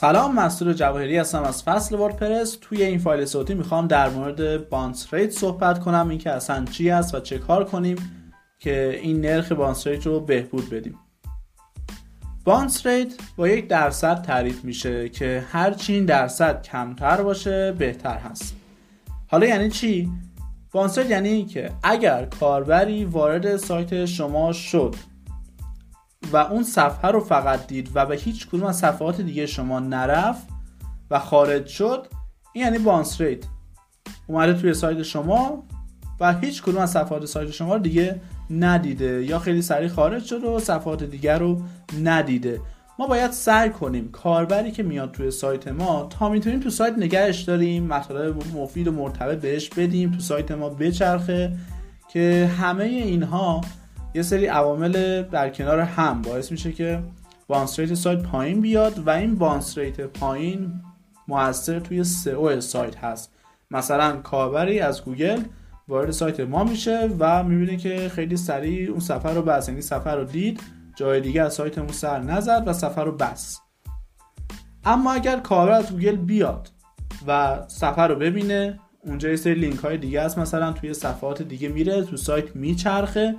سلام مسئول جواهری هستم از فصل وردپرس. توی این فایل صوتی می‌خوام در مورد bounce rate صحبت کنم اینکه اصلا چی است و چه کار کنیم که این نرخ bounce rate رو بهبود بدیم. bounce rate با یک درصد تعریف میشه که هرچی این درصد کمتر باشه بهتر هست. حالا یعنی چی؟ bounce rate یعنی اینکه اگر کاربری وارد سایت شما شد و اون صفحه رو فقط دید و به هیچ کدوم از صفحات دیگه شما نرفت و خارج شد این یعنی بانس ریت اومده توی سایت شما و هیچ کدوم از صفحات سایت شما رو دیگه ندیده یا خیلی سریع خارج شد و صفحات دیگر رو ندیده. ما باید سعی کنیم کاربری که میاد توی سایت ما تا می‌تونیم تو سایت نگهش داریم مطالب مفید و مرتبط بهش بدیم تو سایت ما بچرخه که همه اینها یه سری عوامل در کنار هم باعث میشه که bounce rate سایت پایین بیاد و این bounce rate پایین موثر توی SEO سایت هست. مثلا کاربری از گوگل وارد سایت ما میشه و می‌بینه که خیلی سریع اون صفحه رو بست یعنی صفحه رو دید جای دیگه از سایتمون سر نزد و صفحه رو بست. اما اگر کاربر از گوگل بیاد و صفحه رو ببینه اونجا یه سری لینک های دیگه هست مثلا توی صفحات دیگه میره تو سایت میچرخه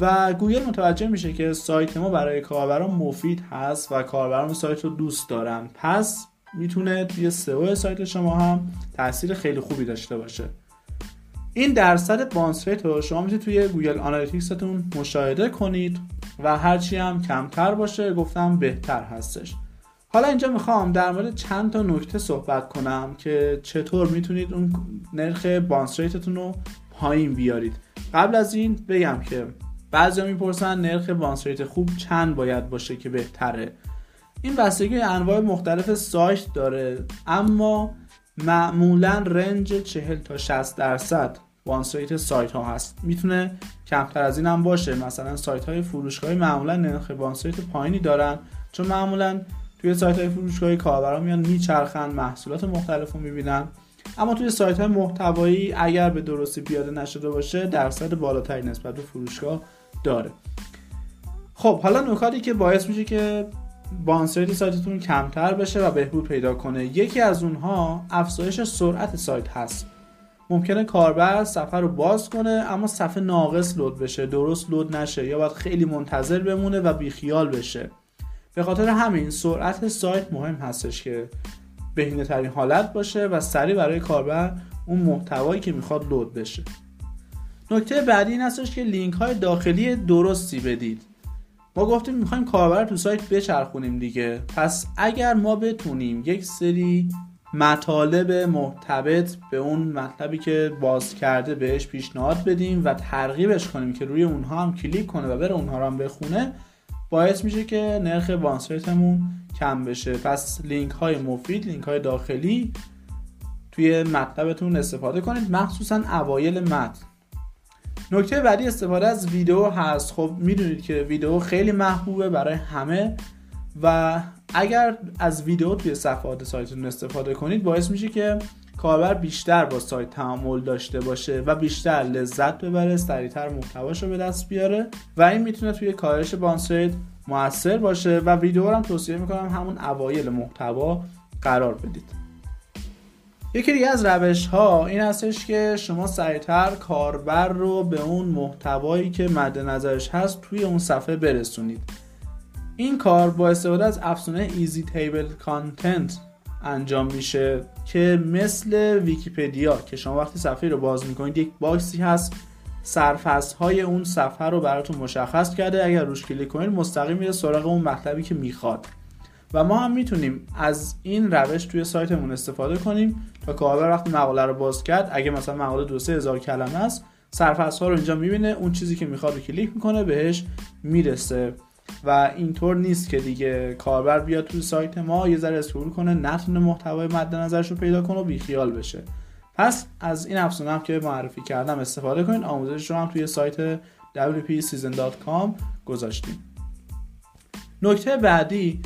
و گوگل متوجه میشه که سایت ما برای کاربران مفید هست و کاربران سایت رو دوست دارن. پس می‌تونه توی SEO سایت شما هم تاثیر خیلی خوبی داشته باشه. این درصد bounce rate رو شما می‌تونید توی Google Analytics تون مشاهده کنید و هرچی هم کمتر باشه گفتم بهتر هستش. حالا اینجا می‌خوام در مورد چند تا نکته صحبت کنم که چطور می‌تونید اون نرخ bounce rate تون رو پایین بیارید. قبل از این بگم که بعضی می‌پرسن نرخ bounce rate خوب چند باید باشه که بهتره؟ این بستگی انواع مختلف سایت داره اما معمولا range 40 تا 60 درصد bounce rate سایت ها هست. می‌تونه کمتر از این هم باشه. مثلا سایت های فروشگاهی معمولا نرخ bounce rate پایینی دارن چون معمولا توی سایت های فروشگاهی کاربران میان میچرخن محصولات مختلف رو می‌بینن. اما توی سایت های محتوایی اگر به درستی پیاده نشده باشه درصد بالاتری نسبت به فروشگاه داره. خب حالا نکاتی که باعث میشه که بانس ریت سایتتون کمتر بشه و بهبود پیدا کنه یکی از اونها افزایش سرعت سایت هست. ممکنه کاربر صفحه رو باز کنه اما صفحه ناقص لود بشه درست لود نشه یا باید خیلی منتظر بمونه و بیخیال بشه. به خاطر همین سرعت سایت مهم هستش که بهینه ترین حالت باشه و سریع برای کاربر اون محتوایی که می‌خواد لود بشه. نکته بعدی این هستش که لینک های داخلی درستی بدید. ما گفتیم می‌خوایم کاربر تو سایت بچرخونیم دیگه. پس اگر ما بتونیم یک سری مطالب مرتبط به اون مطلبی که باز کرده بهش پیشنهاد بدیم و ترغیبش کنیم که روی اونها هم کلیک کنه و بره اونها رو هم بخونه باعث میشه که نرخ بانسریتمون کم بشه. پس لینک های مفید لینک های داخلی توی مطلبتون استفاده کنید. مخصوصا اوایل متن. نکته بعدی استفاده از ویدیو هست. خب می‌دونید که ویدیو خیلی محبوبه برای همه و اگر از ویدیو توی صفحات سایتتون استفاده کنید باعث میشه که کاربر بیشتر با سایت تعامل داشته باشه و بیشتر لذت ببره سریعتر محتواش رو به دست بیاره و این می‌تونه توی کاهش bounce موثر باشه و ویدیو رو هم توصیه می‌کنم همون اوایل محتوا قرار بدید. یکی دیگه از روش ها این هستش که شما سریعتر کاربر رو به اون محتوایی که مد نظرش هست توی اون صفحه برسونید. این کار با استفاده از افزونه Easy Table Content انجام میشه که مثل ویکیپدیا که شما وقتی صفحه رو باز می‌کنید یک box ی هست سرفصل های اون صفحه رو براتون مشخص کرده. اگر روش کلیک کنید مستقیم میره سراغ اون مطلبی که می‌خواد. و ما هم می‌تونیم از این روش توی سایتمون استفاده کنیم تا کاربر وقتی مقاله رو باز کرد اگه مثلا مقاله دو سه هزار کلمه است سرفصل ها رو اینجا می‌بینه اون چیزی که می‌خواد رو کلیک می‌کنه بهش می‌رسه. و اینطور نیست که دیگه کاربر بیاد توی سایت ما یه ذره scroll کنه نتونه محتوای مد نظرش رو پیدا کنه و بیخیال بشه. پس از این افزونه هم که معرفی کردم استفاده کنید آموزش رو هم توی سایت wpseason.com گذاشتیم. نکته بعدی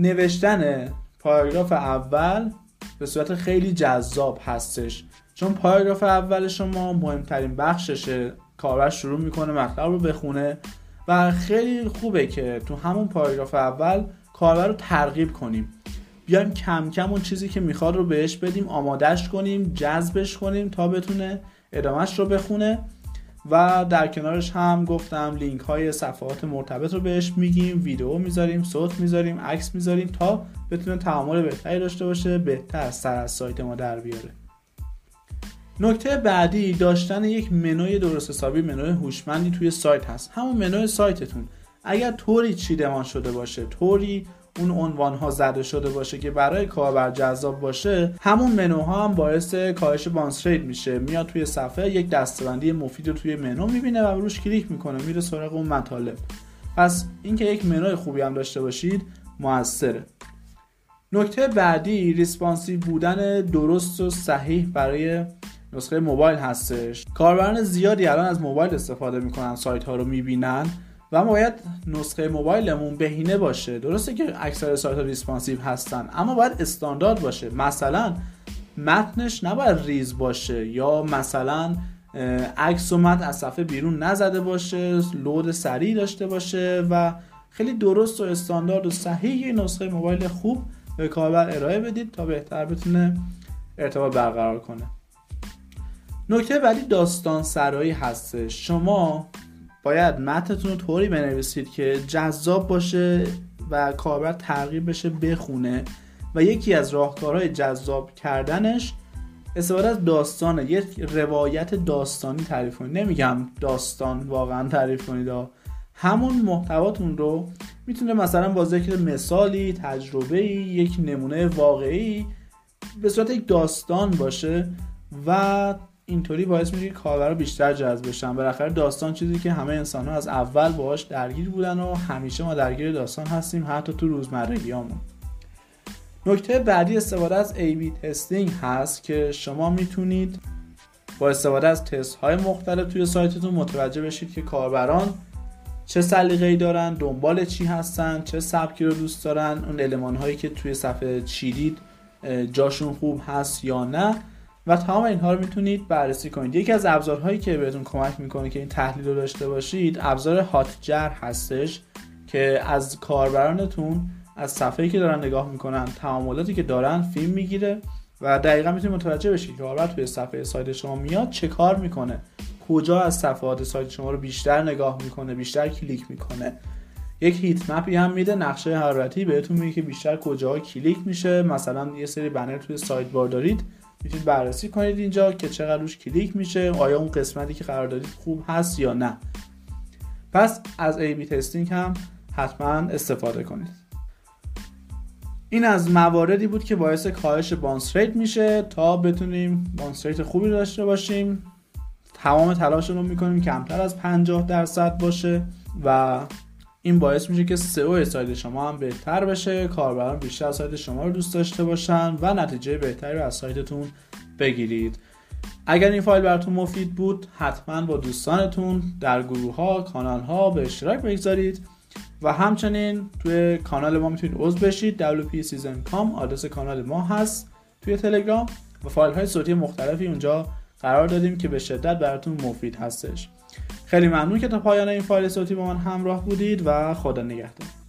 نوشتن پاراگراف اول به صورت خیلی جذاب هستش. چون پاراگراف اول شما مهمترین بخششه کاربر شروع می‌کنه مطلب رو بخونه و خیلی خوبه که تو همون پاراگراف اول کاربر رو ترغیب کنیم. بیایم کم کم اون چیزی که می‌خواد رو بهش بدیم آمادش کنیم جذبش کنیم تا بتونه ادامهش رو بخونه. و در کنارش هم گفتم لینک های صفحات مرتبط رو بهش میگیم ویدیو می‌ذاریم صوت می‌ذاریم عکس می‌ذاریم تا بتونه تعامل بهتری داشته باشه بهتر از سر از سایت ما در بیاره. نکته بعدی داشتن یک منوی درست حسابی منوی هوشمندی توی سایت هست. همون منوی سایتتون. اگر طوری چیدمان شده باشه طوری اون عنوان ها زده شده باشه که برای کاربر جذاب باشه همون منوها هم باعث کاهش bounce میشه. میاد توی صفحه یک دستبندی مفید رو توی منو می‌بینه و روش کلیک می‌کنه میره سراغ اون مطالب. پس اینکه یک منوی خوبی هم داشته باشید موثره. نکته بعدی responsive بودن درست و صحیح برای نسخه موبایل هستش. کاربران زیادی الان از موبایل استفاده می‌کنن سایت ها رو می‌بینن. و ما باید نسخه موبایلمون بهینه باشه. درسته که اکثر سایت ها responsive هستن اما باید استاندارد باشه. مثلا متنش نباید ریز باشه یا مثلا عکس و متن از صفحه بیرون نزده باشه load سریع داشته باشه و خیلی درست و استاندارد و صحیح نسخه موبایل خوب به کاربر ارائه بدید تا بهتر بتونه ارتباط برقرار کنه. نکته بعدی داستان سرایی هستش. شما باید متنتون رو طوری بنویسید که جذاب باشه و کاربر ترغیب بشه بخونه و یکی از راهکارهای جذاب کردنش استفاده از داستانه یک روایت داستانی تعریف کنید. نمیگم داستان واقعا تعریف کنید همون محتواتون رو می‌تونه مثلا با ذکر مثالی تجربه یک نمونه واقعی به صورت یک داستان باشه و اینطوری باعث میشه کاربرا بیشتر جذب بشن. بالاخره داستان چیزی که همه انسان ها از اول باهاش درگیر بودن و همیشه ما درگیر داستان هستیم حتی تو روزمرگیامون نکته بعدی استفاده از A-B تستینگ هست که شما می‌تونید با استفاده از تست های مختلف توی سایتتون متوجه بشید که کاربران چه سلیقه‌ای دارن دنبال چی هستن چه سبکی رو دوست دارن اون علمان هایی که توی صفحه چیدید جاشون خوب هست یا نه. و تمام اینها رو می‌تونید بررسی کنید. یکی از ابزارهایی که بهتون کمک می‌کنه که این تحلیل رو داشته باشید ابزار هاتجر هستش که از کاربرانتون از صفحه‌ای که دارن نگاه می‌کنن تعاملاتی که دارن فیلم می‌گیره و دقیقا می‌تونید متوجه بشید که کاربر توی صفحه سایت شما میاد چه کار می‌کنه. کجا از صفحات سایت شما رو بیشتر نگاه می‌کنه بیشتر کلیک می‌کنه. یک هیت مپی هم میده نقشه حرارتی بهتون میگه که بیشتر کجاها کلیک میشه. مثلا یه سری بنر توی سایت بار دارید. می‌تونید بررسی کنید اینجا که چقدر روش کلیک میشه آیا اون قسمتی که قرار دادید خوب هست یا نه. پس از A/B testing هم حتما استفاده کنید. این از مواردی بود که باعث کاهش bounce rate میشه تا بتونیم bounce rate خوبی داشته باشیم. تمام تلاش رو می‌کنیم کمتر از 50 درصد باشه و این باعث میشه که سئو سایت شما هم بهتر بشه کاربران بیشتر سایت شما رو دوست داشته باشن و نتیجه بهتری رو از سایتتون بگیرید. اگر این فایل براتون مفید بود حتما با دوستانتون در گروه ها کانال ها به اشتراک بگذارید و همچنین توی کانال ما می‌تونید عضو بشید. WP Season.com آدرس کانال ما هست توی تلگرام و فایل های صوتی مختلفی اونجا قرار دادیم که به شدت براتون مفید هستش. خیلی ممنون که تا پایان این فایل صوتی با من همراه بودید و خدا نگهدار.